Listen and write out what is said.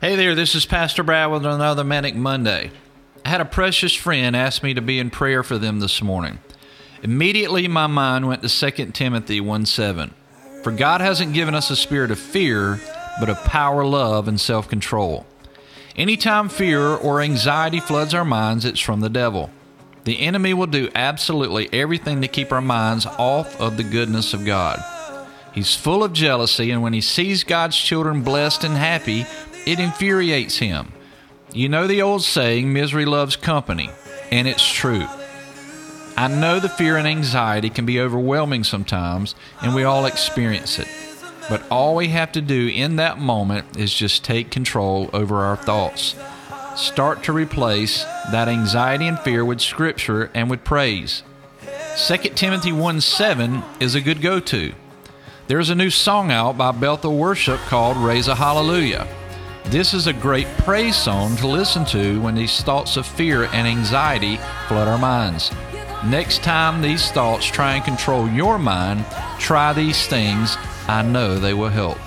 Hey there, this is Pastor Brad with another Manic Monday. I had a precious friend ask me to be in prayer for them this morning. Immediately, my mind went to 2 Timothy 1 7. For God hasn't given us a spirit of fear, but of power, love, and self control. Anytime fear or anxiety floods our minds, it's from the devil. The enemy will do absolutely everything to keep our minds off of the goodness of God. He's full of jealousy, and when he sees God's children blessed and happy, it infuriates him. You know the old saying, misery loves company, and it's true. I know the fear and anxiety can be overwhelming sometimes, and we all experience it. But all we have to do in that moment is just take control over our thoughts. Start to replace that anxiety and fear with Scripture and with praise. 2 Timothy 1 7 is a good go to. There's a new song out by Bethel Worship called Raise a Hallelujah. This is a great praise song to listen to when these thoughts of fear and anxiety flood our minds. Next time these thoughts try and control your mind, try these things. I know they will help.